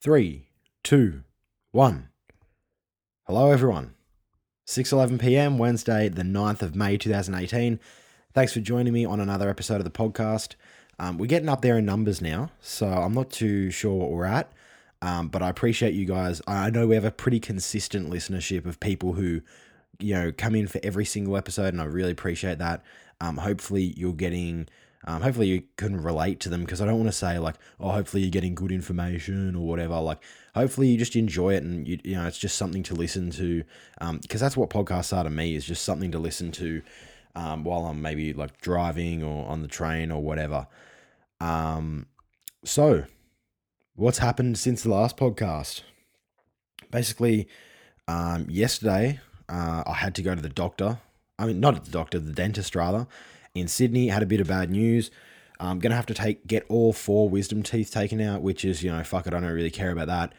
Three, two, one. Hello, everyone. 6:11 p.m. Wednesday, the 9th of May, 2018. Thanks for joining me on another episode of the podcast. Um, we're getting up there in numbers now, so I'm not too sure what we're at. Um, but I appreciate you guys. I know we have a pretty consistent listenership of people who, you know, come in for every single episode, and I really appreciate that. Um, hopefully, you're getting um, hopefully you can relate to them because I don't want to say like, oh, hopefully you're getting good information or whatever. Like, hopefully you just enjoy it and you, you know it's just something to listen to because um, that's what podcasts are to me is just something to listen to um, while I'm maybe like driving or on the train or whatever. Um, so what's happened since the last podcast? Basically, um, yesterday uh, I had to go to the doctor. I mean, not the doctor, the dentist rather in Sydney. Had a bit of bad news. I'm gonna have to take get all four wisdom teeth taken out, which is you know fuck it, I don't really care about that.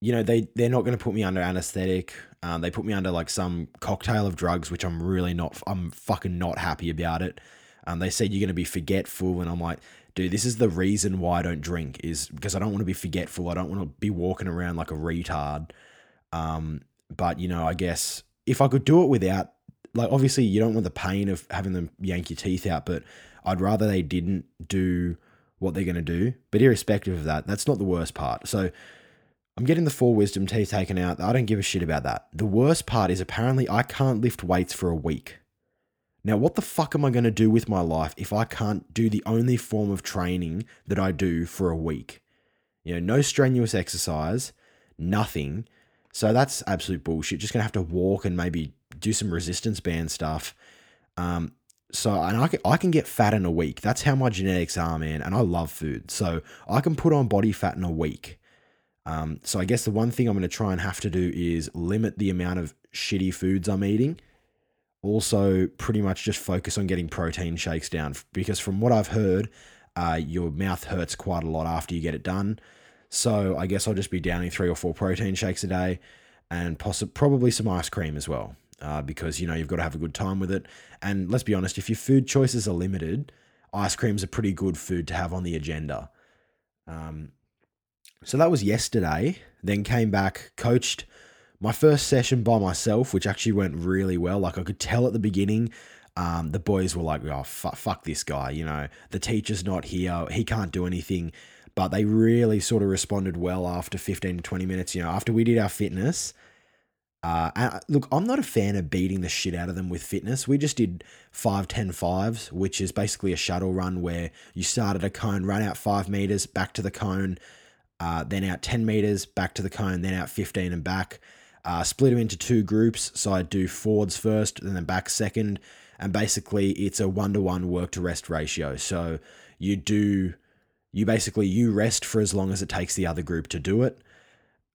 You know they they're not gonna put me under anesthetic. Um, they put me under like some cocktail of drugs, which I'm really not. I'm fucking not happy about it. Um, they said you're gonna be forgetful, and I'm like, dude, this is the reason why I don't drink is because I don't want to be forgetful. I don't want to be walking around like a retard. Um, but you know, I guess if I could do it without like obviously you don't want the pain of having them yank your teeth out, but I'd rather they didn't do what they're going to do. But irrespective of that, that's not the worst part. So I'm getting the four wisdom teeth taken out. I don't give a shit about that. The worst part is apparently I can't lift weights for a week. Now, what the fuck am I going to do with my life if I can't do the only form of training that I do for a week? You know, no strenuous exercise, nothing. So that's absolute bullshit. Just going to have to walk and maybe do some resistance band stuff. Um, so and I can, I can get fat in a week. That's how my genetics are, man. And I love food, so I can put on body fat in a week. Um, so I guess the one thing I'm going to try and have to do is limit the amount of shitty foods I'm eating. Also, pretty much just focus on getting protein shakes down because from what I've heard, uh, your mouth hurts quite a lot after you get it done. So I guess I'll just be downing three or four protein shakes a day, and possibly probably some ice cream as well uh, because you know you've got to have a good time with it. And let's be honest, if your food choices are limited, ice cream's a pretty good food to have on the agenda. Um, so that was yesterday. Then came back, coached my first session by myself, which actually went really well. Like I could tell at the beginning, um, the boys were like, "Oh fuck, fuck this guy," you know. The teacher's not here; he can't do anything. But they really sort of responded well after 15 to 20 minutes. You know, after we did our fitness, uh, look, I'm not a fan of beating the shit out of them with fitness. We just did 5 10 5s, which is basically a shuttle run where you start at a cone, run out five meters, back to the cone, uh, then out 10 meters, back to the cone, then out 15 and back. Uh, split them into two groups. So I do forwards first, and then back second. And basically, it's a one to one work to rest ratio. So you do, you basically you rest for as long as it takes the other group to do it,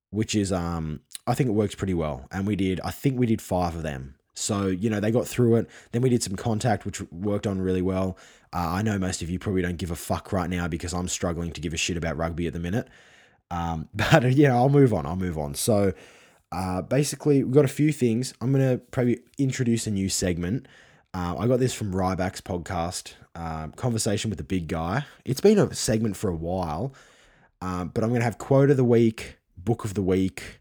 which is um I think it works pretty well. And we did, I think we did five of them. So, you know, they got through it. Then we did some contact, which worked on really well. Uh, I know most of you probably don't give a fuck right now because I'm struggling to give a shit about rugby at the minute. Um, but, yeah, I'll move on. I'll move on. So, uh, basically, we've got a few things. I'm going to probably introduce a new segment. Uh, I got this from Ryback's podcast, uh, Conversation with the Big Guy. It's been a segment for a while, uh, but I'm going to have quote of the week, book of the week,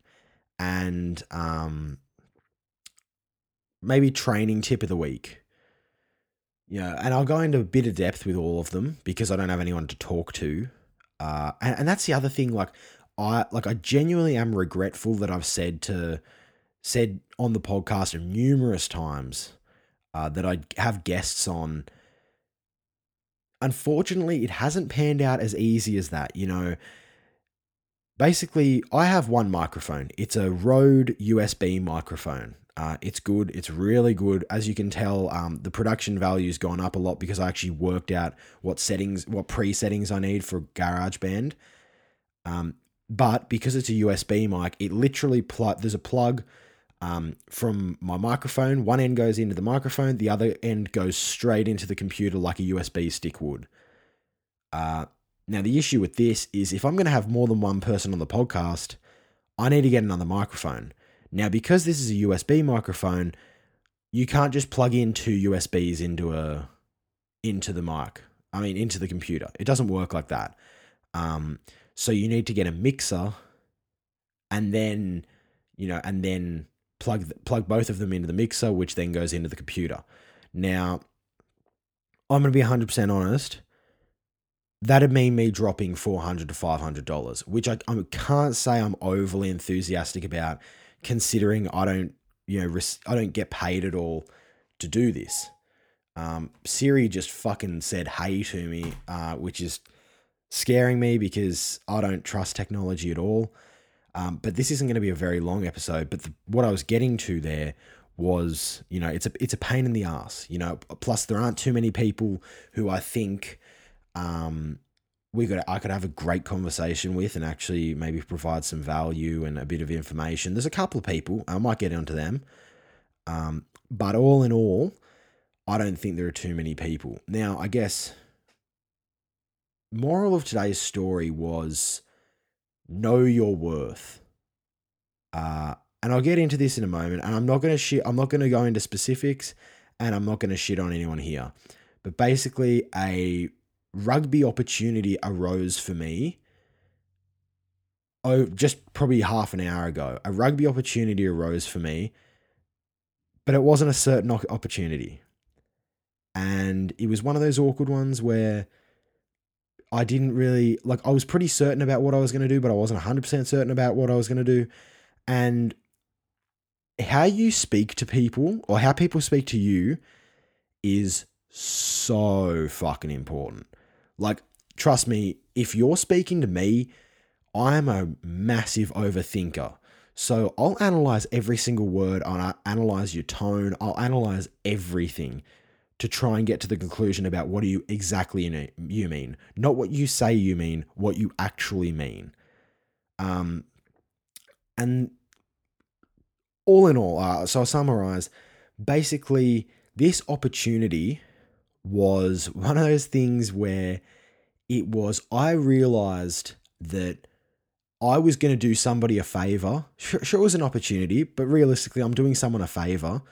and um, maybe training tip of the week. Yeah, and I'll go into a bit of depth with all of them because I don't have anyone to talk to. Uh, and, and that's the other thing. Like I like I genuinely am regretful that I've said to said on the podcast numerous times uh, that I have guests on. Unfortunately, it hasn't panned out as easy as that. You know, basically, I have one microphone. It's a Rode USB microphone. Uh, it's good. It's really good. As you can tell, um, the production value's gone up a lot because I actually worked out what settings, what pre-settings I need for GarageBand. Um, but because it's a USB mic, it literally plug. There's a plug um, from my microphone. One end goes into the microphone. The other end goes straight into the computer like a USB stick would. Uh, now, the issue with this is if I'm going to have more than one person on the podcast, I need to get another microphone. Now, because this is a USB microphone, you can't just plug in two USBs into a into the mic. I mean, into the computer. It doesn't work like that. Um, So you need to get a mixer and then, you know, and then plug plug both of them into the mixer, which then goes into the computer. Now, I'm going to be 100% honest. That'd mean me dropping 400 to $500, which I, I can't say I'm overly enthusiastic about considering I don't, you know, I don't get paid at all to do this. Um, Siri just fucking said hey to me, uh, which is scaring me because I don't trust technology at all. Um, but this isn't going to be a very long episode. But the, what I was getting to there was, you know, it's a it's a pain in the ass. You know, plus there aren't too many people who I think um, we could I could have a great conversation with and actually maybe provide some value and a bit of information. There's a couple of people I might get onto them, um, but all in all, I don't think there are too many people. Now, I guess moral of today's story was know your worth. Uh, and I'll get into this in a moment. And I'm not gonna shit. I'm not gonna go into specifics, and I'm not gonna shit on anyone here. But basically, a rugby opportunity arose for me. Oh, just probably half an hour ago, a rugby opportunity arose for me, but it wasn't a certain opportunity. And it was one of those awkward ones where I didn't really like, I was pretty certain about what I was going to do, but I wasn't 100% certain about what I was going to do. And how you speak to people or how people speak to you is so fucking important. Like, trust me, if you're speaking to me, I'm a massive overthinker. So I'll analyze every single word, I'll analyze your tone, I'll analyze everything to try and get to the conclusion about what do you exactly you mean, not what you say you mean, what you actually mean. Um, and all in all, uh, so I'll summarize. Basically, this opportunity was one of those things where it was I realized that I was going to do somebody a favor. Sure, sure, it was an opportunity, but realistically, I'm doing someone a favor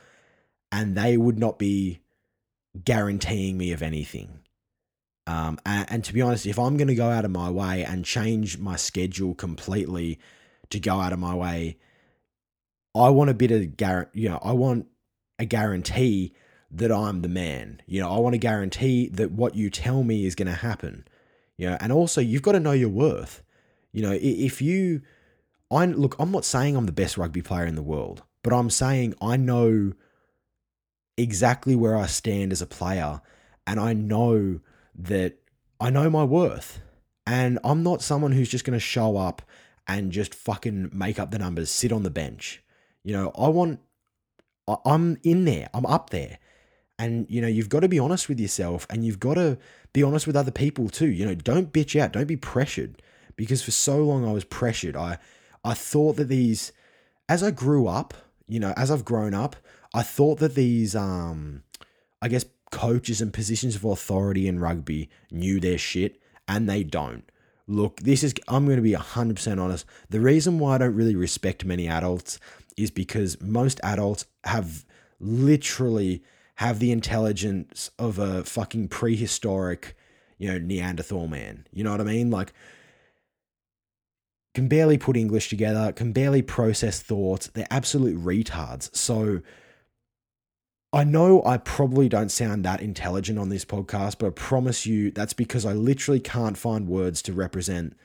and they would not be guaranteeing me of anything. Um, and, and to be honest, if I'm going to go out of my way and change my schedule completely to go out of my way, I want a bit of guarantee. You know, I want a guarantee that I'm the man. You know, I want to guarantee that what you tell me is going to happen. You know, and also you've got to know your worth. You know, if you, I look, I'm not saying I'm the best rugby player in the world, but I'm saying I know exactly where I stand as a player and I know that I know my worth. And I'm not someone who's just going to show up and just fucking make up the numbers, sit on the bench. You know, I want, I'm in there, I'm up there. And, you know, you've got to be honest with yourself and you've got to be honest with other people too. You know, don't bitch out, don't be pressured. Because for so long I was pressured. I, I thought that these, as I grew up, you know, as I've grown up, I thought that these, um, I guess, coaches and positions of authority in rugby knew their shit, and they don't. Look, this is, I'm going to be 100% honest. The reason why I don't really respect many adults is because most adults have literally have the intelligence of a fucking prehistoric, you know, Neanderthal man. You know what I mean? Like, can barely put English together, can barely process thoughts. They're absolute retards. So, I know I probably don't sound that intelligent on this podcast, but I promise you that's because I literally can't find words to represent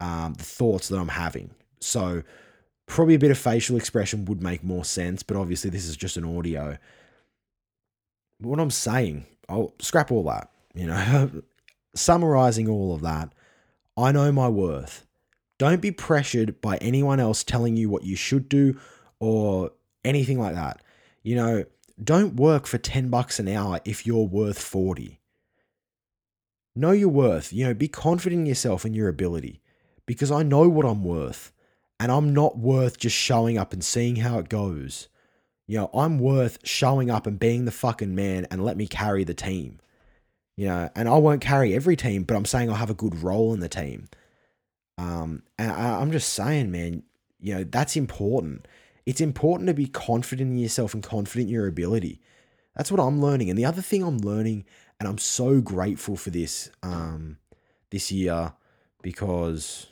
um, the thoughts that I'm having. So, probably a bit of facial expression would make more sense, but obviously, this is just an audio. What I'm saying, I'll scrap all that, you know, summarizing all of that, I know my worth. Don't be pressured by anyone else telling you what you should do or anything like that. You know, don't work for 10 bucks an hour if you're worth 40. Know your worth. You know, be confident in yourself and your ability because I know what I'm worth and I'm not worth just showing up and seeing how it goes. You know, I'm worth showing up and being the fucking man and let me carry the team. You know, and I won't carry every team, but I'm saying I'll have a good role in the team. Um, and I, I'm just saying, man, you know, that's important it's important to be confident in yourself and confident in your ability. That's what I'm learning. And the other thing I'm learning, and I'm so grateful for this um, this year because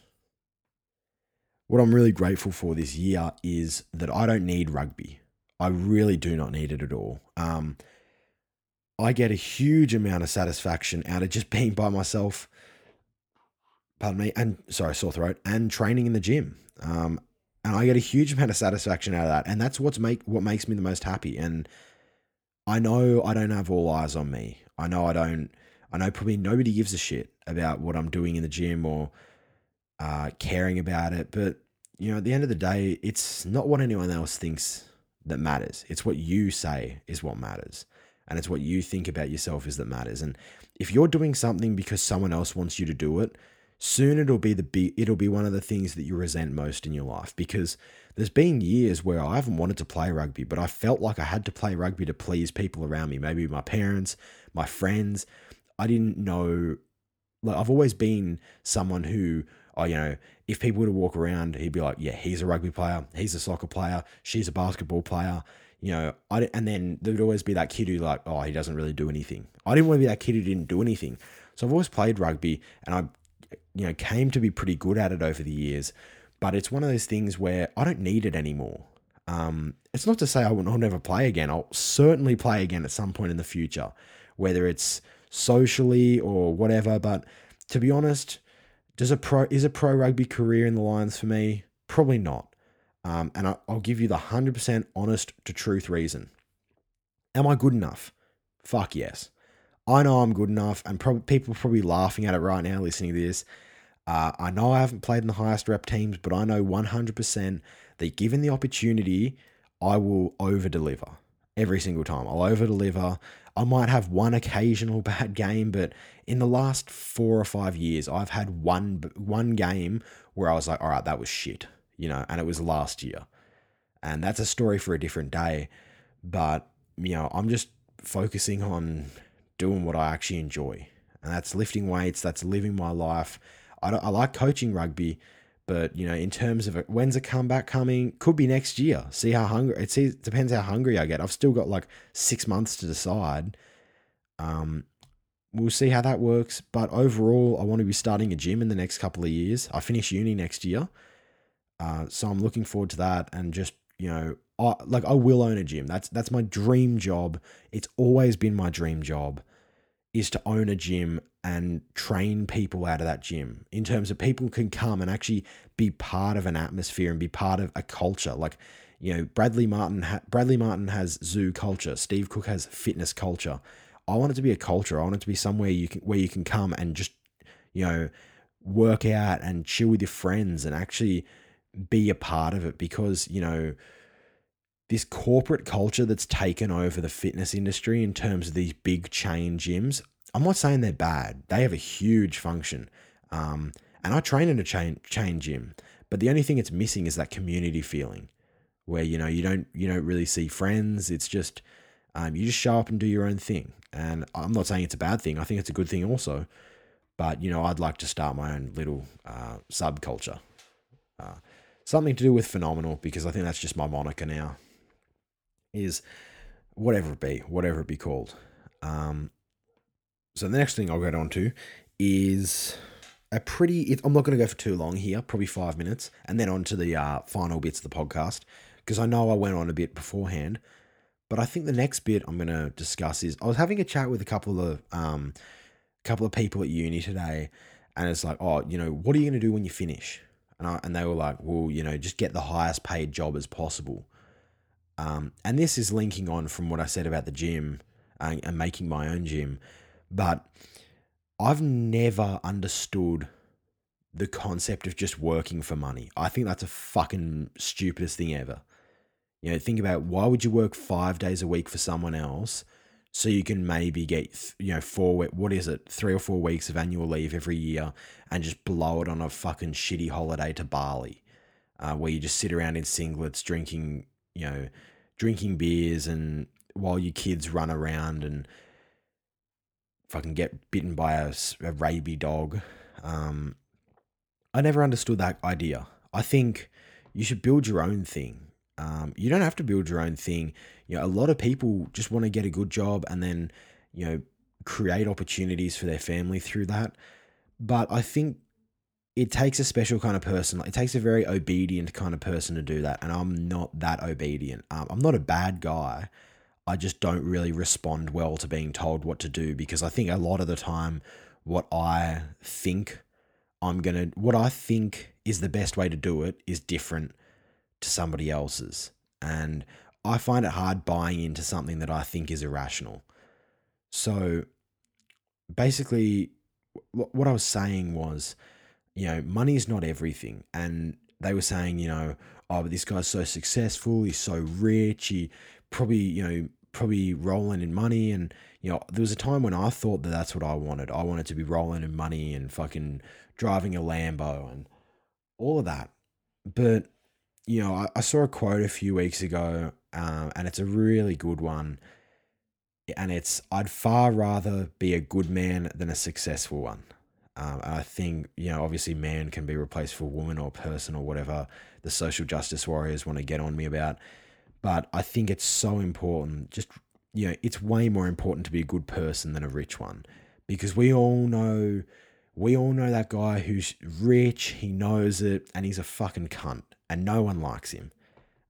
what I'm really grateful for this year is that I don't need rugby. I really do not need it at all. Um, I get a huge amount of satisfaction out of just being by myself. Pardon me, and sorry, sore throat, and training in the gym. Um, and I get a huge amount of satisfaction out of that, and that's what's make what makes me the most happy. And I know I don't have all eyes on me. I know I don't. I know probably nobody gives a shit about what I'm doing in the gym or uh, caring about it. But you know, at the end of the day, it's not what anyone else thinks that matters. It's what you say is what matters. And it's what you think about yourself is that matters. And if you're doing something because someone else wants you to do it, soon it'll be the be it'll be one of the things that you resent most in your life because there's been years where I haven't wanted to play rugby, but I felt like I had to play rugby to please people around me, maybe my parents, my friends. I didn't know like I've always been someone who oh, you know, if people were to walk around, he'd be like, yeah, he's a rugby player, he's a soccer player, she's a basketball player. You know, I and then there'd always be that kid who like, oh, he doesn't really do anything. I didn't want to be that kid who didn't do anything. So I've always played rugby, and I, you know, came to be pretty good at it over the years. But it's one of those things where I don't need it anymore. Um, it's not to say I will I'll never play again. I'll certainly play again at some point in the future, whether it's socially or whatever. But to be honest, does a pro is a pro rugby career in the Lions for me? Probably not. Um, and I, I'll give you the hundred percent honest to truth reason. Am I good enough? Fuck yes. I know I'm good enough, and people are probably laughing at it right now listening to this. Uh, I know I haven't played in the highest rep teams, but I know 100% that given the opportunity, I will over deliver every single time. I'll over deliver. I might have one occasional bad game, but in the last four or five years, I've had one one game where I was like, all right, that was shit, you know, and it was last year, and that's a story for a different day. But you know, I'm just focusing on doing what I actually enjoy, and that's lifting weights. That's living my life. I, I like coaching rugby, but you know, in terms of it, when's a comeback coming? Could be next year. See how hungry. It sees, depends how hungry I get. I've still got like six months to decide. Um, we'll see how that works. But overall, I want to be starting a gym in the next couple of years. I finish uni next year, uh, so I'm looking forward to that. And just you know, I, like I will own a gym. That's that's my dream job. It's always been my dream job is to own a gym and train people out of that gym in terms of people can come and actually be part of an atmosphere and be part of a culture. Like you know Bradley Martin ha- Bradley Martin has zoo culture. Steve Cook has fitness culture. I want it to be a culture. I want it to be somewhere you can where you can come and just you know work out and chill with your friends and actually be a part of it because you know this corporate culture that's taken over the fitness industry in terms of these big chain gyms. I'm not saying they're bad. They have a huge function. Um, and I train in a chain chain gym, but the only thing it's missing is that community feeling, where you know you don't you don't really see friends. It's just um, you just show up and do your own thing. And I'm not saying it's a bad thing. I think it's a good thing also. But you know, I'd like to start my own little uh, subculture. Uh, something to do with phenomenal because I think that's just my moniker now is whatever it be, whatever it be called. Um, so the next thing I'll get on to is a pretty. I'm not going to go for too long here, probably five minutes, and then on to the uh, final bits of the podcast because I know I went on a bit beforehand. But I think the next bit I'm going to discuss is I was having a chat with a couple of um, couple of people at uni today, and it's like, oh, you know, what are you going to do when you finish? And I, and they were like, well, you know, just get the highest paid job as possible. Um, and this is linking on from what I said about the gym uh, and making my own gym. But I've never understood the concept of just working for money. I think that's a fucking stupidest thing ever. You know, think about why would you work five days a week for someone else so you can maybe get, you know, four, what is it, three or four weeks of annual leave every year and just blow it on a fucking shitty holiday to Bali uh, where you just sit around in singlets drinking, you know, drinking beers and while your kids run around and fucking get bitten by a, a rabies dog. Um, I never understood that idea. I think you should build your own thing. Um, you don't have to build your own thing. You know, a lot of people just want to get a good job and then, you know, create opportunities for their family through that. But I think it takes a special kind of person. It takes a very obedient kind of person to do that, and I'm not that obedient. Um, I'm not a bad guy. I just don't really respond well to being told what to do because I think a lot of the time, what I think I'm gonna, what I think is the best way to do it is different to somebody else's, and I find it hard buying into something that I think is irrational. So basically, what I was saying was, you know, money is not everything. And they were saying, you know, oh, but this guy's so successful, he's so rich, he probably, you know, probably rolling in money. And, you know, there was a time when I thought that that's what I wanted. I wanted to be rolling in money and fucking driving a Lambo and all of that. But, you know, I, I saw a quote a few weeks ago, um, and it's a really good one and it's I'd far rather be a good man than a successful one. Um, I think you know, obviously, man can be replaced for woman or person or whatever the social justice warriors want to get on me about. But I think it's so important. Just you know, it's way more important to be a good person than a rich one, because we all know, we all know that guy who's rich. He knows it, and he's a fucking cunt, and no one likes him.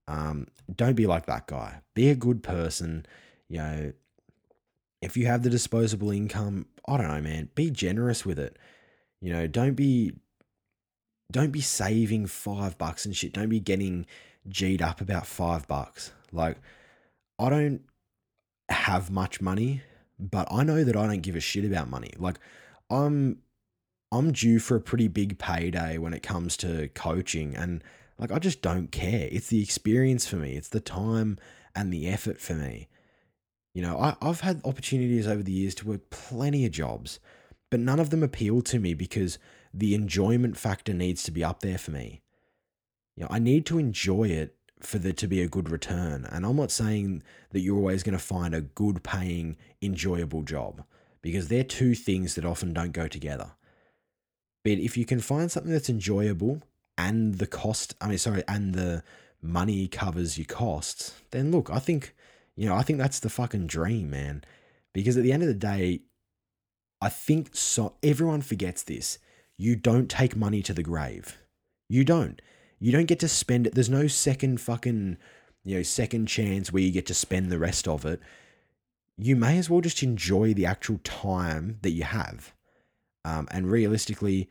Um, don't be like that guy. Be a good person. You know, if you have the disposable income, I don't know, man, be generous with it. You know, don't be don't be saving five bucks and shit. Don't be getting G'd up about five bucks. Like, I don't have much money, but I know that I don't give a shit about money. Like, I'm I'm due for a pretty big payday when it comes to coaching and like I just don't care. It's the experience for me. It's the time and the effort for me. You know, I, I've had opportunities over the years to work plenty of jobs, but none of them appeal to me because the enjoyment factor needs to be up there for me. You know, I need to enjoy it for there to be a good return. And I'm not saying that you're always going to find a good paying, enjoyable job because they're two things that often don't go together. But if you can find something that's enjoyable and the cost, I mean, sorry, and the money covers your costs, then look, I think you know, I think that's the fucking dream, man. Because at the end of the day, I think so everyone forgets this. You don't take money to the grave. You don't. You don't get to spend it. There's no second fucking, you know, second chance where you get to spend the rest of it. You may as well just enjoy the actual time that you have. Um, and realistically,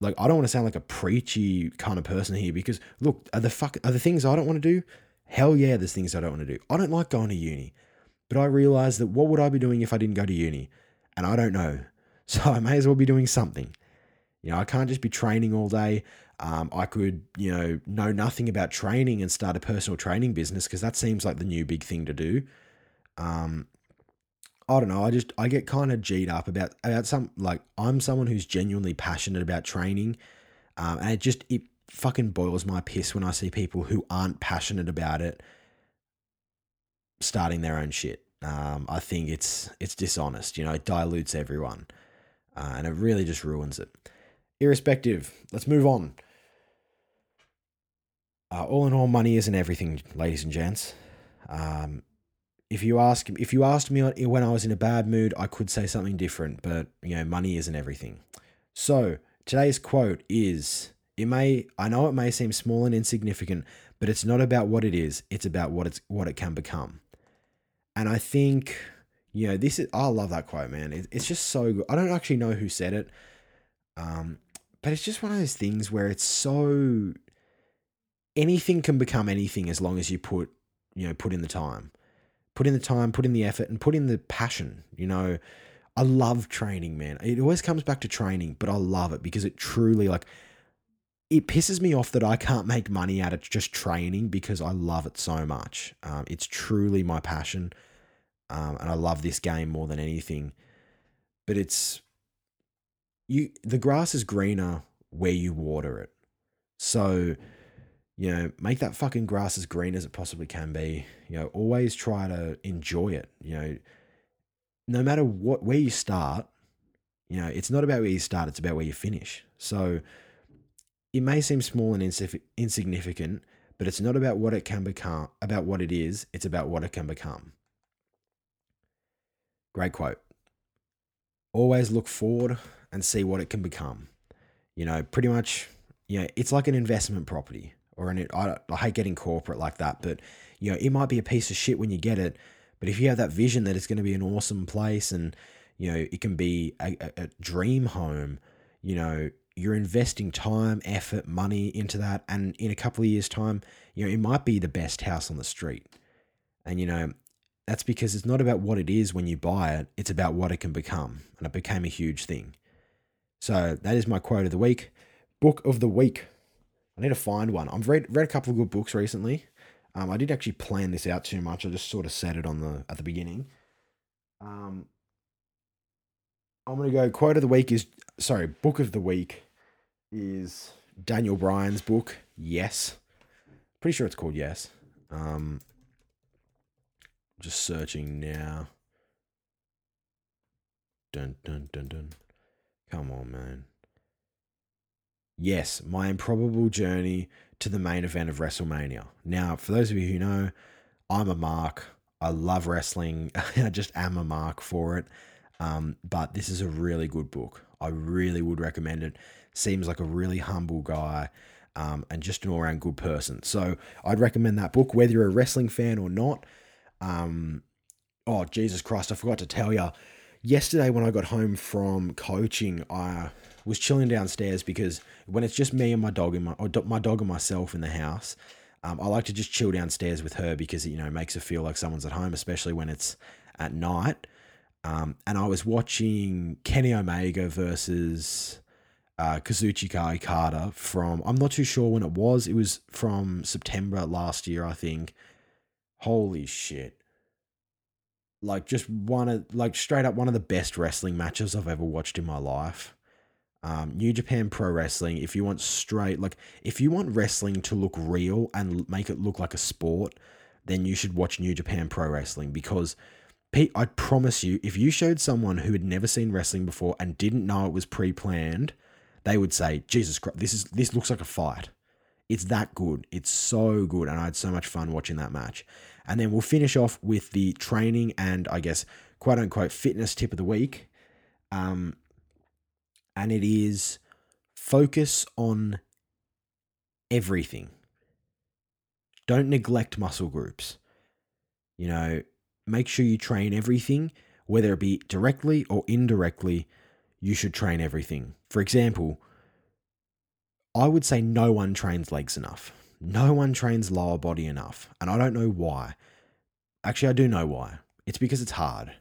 like I don't want to sound like a preachy kind of person here because look, are the fuck are the things I don't want to do? Hell yeah, there's things I don't want to do. I don't like going to uni, but I realize that what would I be doing if I didn't go to uni? And I don't know. So I may as well be doing something. You know, I can't just be training all day. Um, I could, you know, know nothing about training and start a personal training business because that seems like the new big thing to do. Um, I don't know. I just I get kind of g'd up about about some like I'm someone who's genuinely passionate about training, um, and it just it fucking boils my piss when I see people who aren't passionate about it starting their own shit. Um, I think it's it's dishonest. You know, it dilutes everyone, uh, and it really just ruins it. Irrespective, let's move on. Uh, all in all, money isn't everything, ladies and gents. Um, if you ask, if you asked me when I was in a bad mood, I could say something different. But you know, money isn't everything. So today's quote is it may I know it may seem small and insignificant, but it's not about what it is, it's about what it's what it can become. And I think, you know, this is I love that quote, man. It, it's just so good. I don't actually know who said it. Um, but it's just one of those things where it's so anything can become anything as long as you put, you know, put in the time. Put in the time, put in the effort, and put in the passion. You know, I love training, man. It always comes back to training, but I love it because it truly like it pisses me off that I can't make money out of just training because I love it so much. Um, it's truly my passion, um, and I love this game more than anything. But it's you. The grass is greener where you water it. So, you know, make that fucking grass as green as it possibly can be. You know, always try to enjoy it. You know, no matter what where you start, you know, it's not about where you start; it's about where you finish. So it may seem small and insignificant, but it's not about what it can become, about what it is, it's about what it can become. Great quote. Always look forward and see what it can become. You know, pretty much, you know, it's like an investment property or an, I, I hate getting corporate like that, but, you know, it might be a piece of shit when you get it. But if you have that vision that it's going to be an awesome place and, you know, it can be a, a, a dream home, you know, you're investing time, effort, money into that. And in a couple of years' time, you know, it might be the best house on the street. And, you know, that's because it's not about what it is when you buy it, it's about what it can become. And it became a huge thing. So that is my quote of the week. Book of the week. I need to find one. I've read read a couple of good books recently. Um, I didn't actually plan this out too much. I just sort of said it on the at the beginning. Um, I'm gonna go. Quote of the week is sorry. Book of the week is Daniel Bryan's book. Yes, pretty sure it's called Yes. Um, just searching now. Dun dun dun dun. Come on, man. Yes, my improbable journey to the main event of WrestleMania. Now, for those of you who know, I'm a mark. I love wrestling. I just am a mark for it. Um, but this is a really good book. I really would recommend it. Seems like a really humble guy um, and just an all around good person. So I'd recommend that book, whether you're a wrestling fan or not. Um, oh, Jesus Christ, I forgot to tell you. Yesterday, when I got home from coaching, I was chilling downstairs because when it's just me and my dog and my or my dog and myself in the house, um, I like to just chill downstairs with her because it, you know makes her feel like someone's at home, especially when it's at night. Um, and I was watching Kenny Omega versus uh, Kazuchika Okada from I'm not too sure when it was. It was from September last year, I think. Holy shit! Like just one of like straight up one of the best wrestling matches I've ever watched in my life um, New Japan Pro Wrestling, if you want straight, like, if you want wrestling to look real and make it look like a sport, then you should watch New Japan Pro Wrestling because Pete, I promise you, if you showed someone who had never seen wrestling before and didn't know it was pre-planned, they would say, "Jesus Christ, this is this looks like a fight." It's that good. It's so good, and I had so much fun watching that match. And then we'll finish off with the training and I guess quote unquote fitness tip of the week. Um, and it is focus on everything. Don't neglect muscle groups. You know, make sure you train everything, whether it be directly or indirectly, you should train everything. For example, I would say no one trains legs enough. No one trains lower body enough. And I don't know why. Actually, I do know why. It's because it's hard.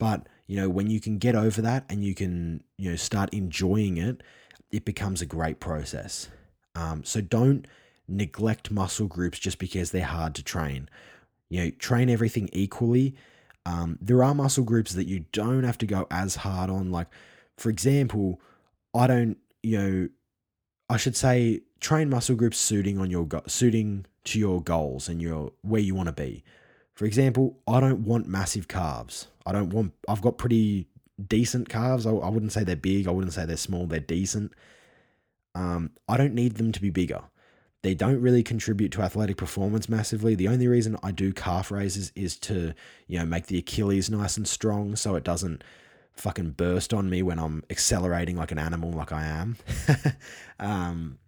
But you know, when you can get over that and you can, you know, start enjoying it, it becomes a great process. Um, so don't neglect muscle groups just because they're hard to train. You know, train everything equally. Um, there are muscle groups that you don't have to go as hard on. Like, for example, I don't, you know, I should say train muscle groups suiting on your go- suiting to your goals and your where you want to be. For example, I don't want massive calves. I don't want, I've got pretty decent calves. I, I wouldn't say they're big. I wouldn't say they're small. They're decent. Um, I don't need them to be bigger. They don't really contribute to athletic performance massively. The only reason I do calf raises is to, you know, make the Achilles nice and strong so it doesn't fucking burst on me when I'm accelerating like an animal like I am. um,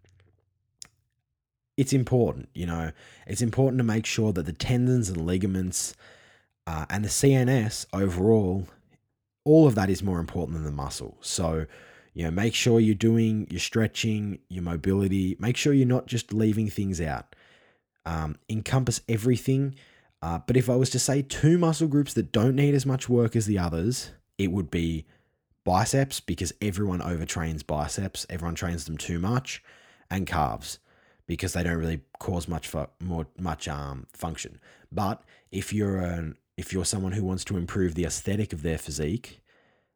it's important, you know, it's important to make sure that the tendons and ligaments uh, and the CNS overall, all of that is more important than the muscle. So, you know, make sure you're doing your stretching, your mobility, make sure you're not just leaving things out. Um, encompass everything. Uh, but if I was to say two muscle groups that don't need as much work as the others, it would be biceps because everyone overtrains biceps, everyone trains them too much, and calves because they don't really cause much for more much um function. But if you're an if you're someone who wants to improve the aesthetic of their physique,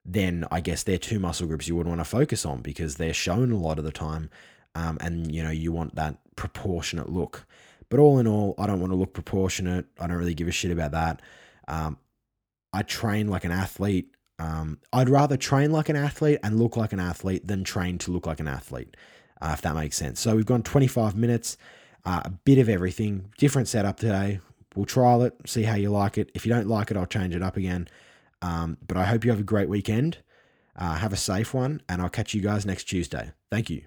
then I guess they're two muscle groups you would want to focus on because they're shown a lot of the time, um, and you know you want that proportionate look. But all in all, I don't want to look proportionate. I don't really give a shit about that. Um, I train like an athlete. Um, I'd rather train like an athlete and look like an athlete than train to look like an athlete uh, if that makes sense. So we've gone 25 minutes, uh, a bit of everything, different setup today. We'll trial it, see how you like it. If you don't like it, I'll change it up again. Um, but I hope you have a great weekend. Uh, have a safe one, and I'll catch you guys next Tuesday. Thank you.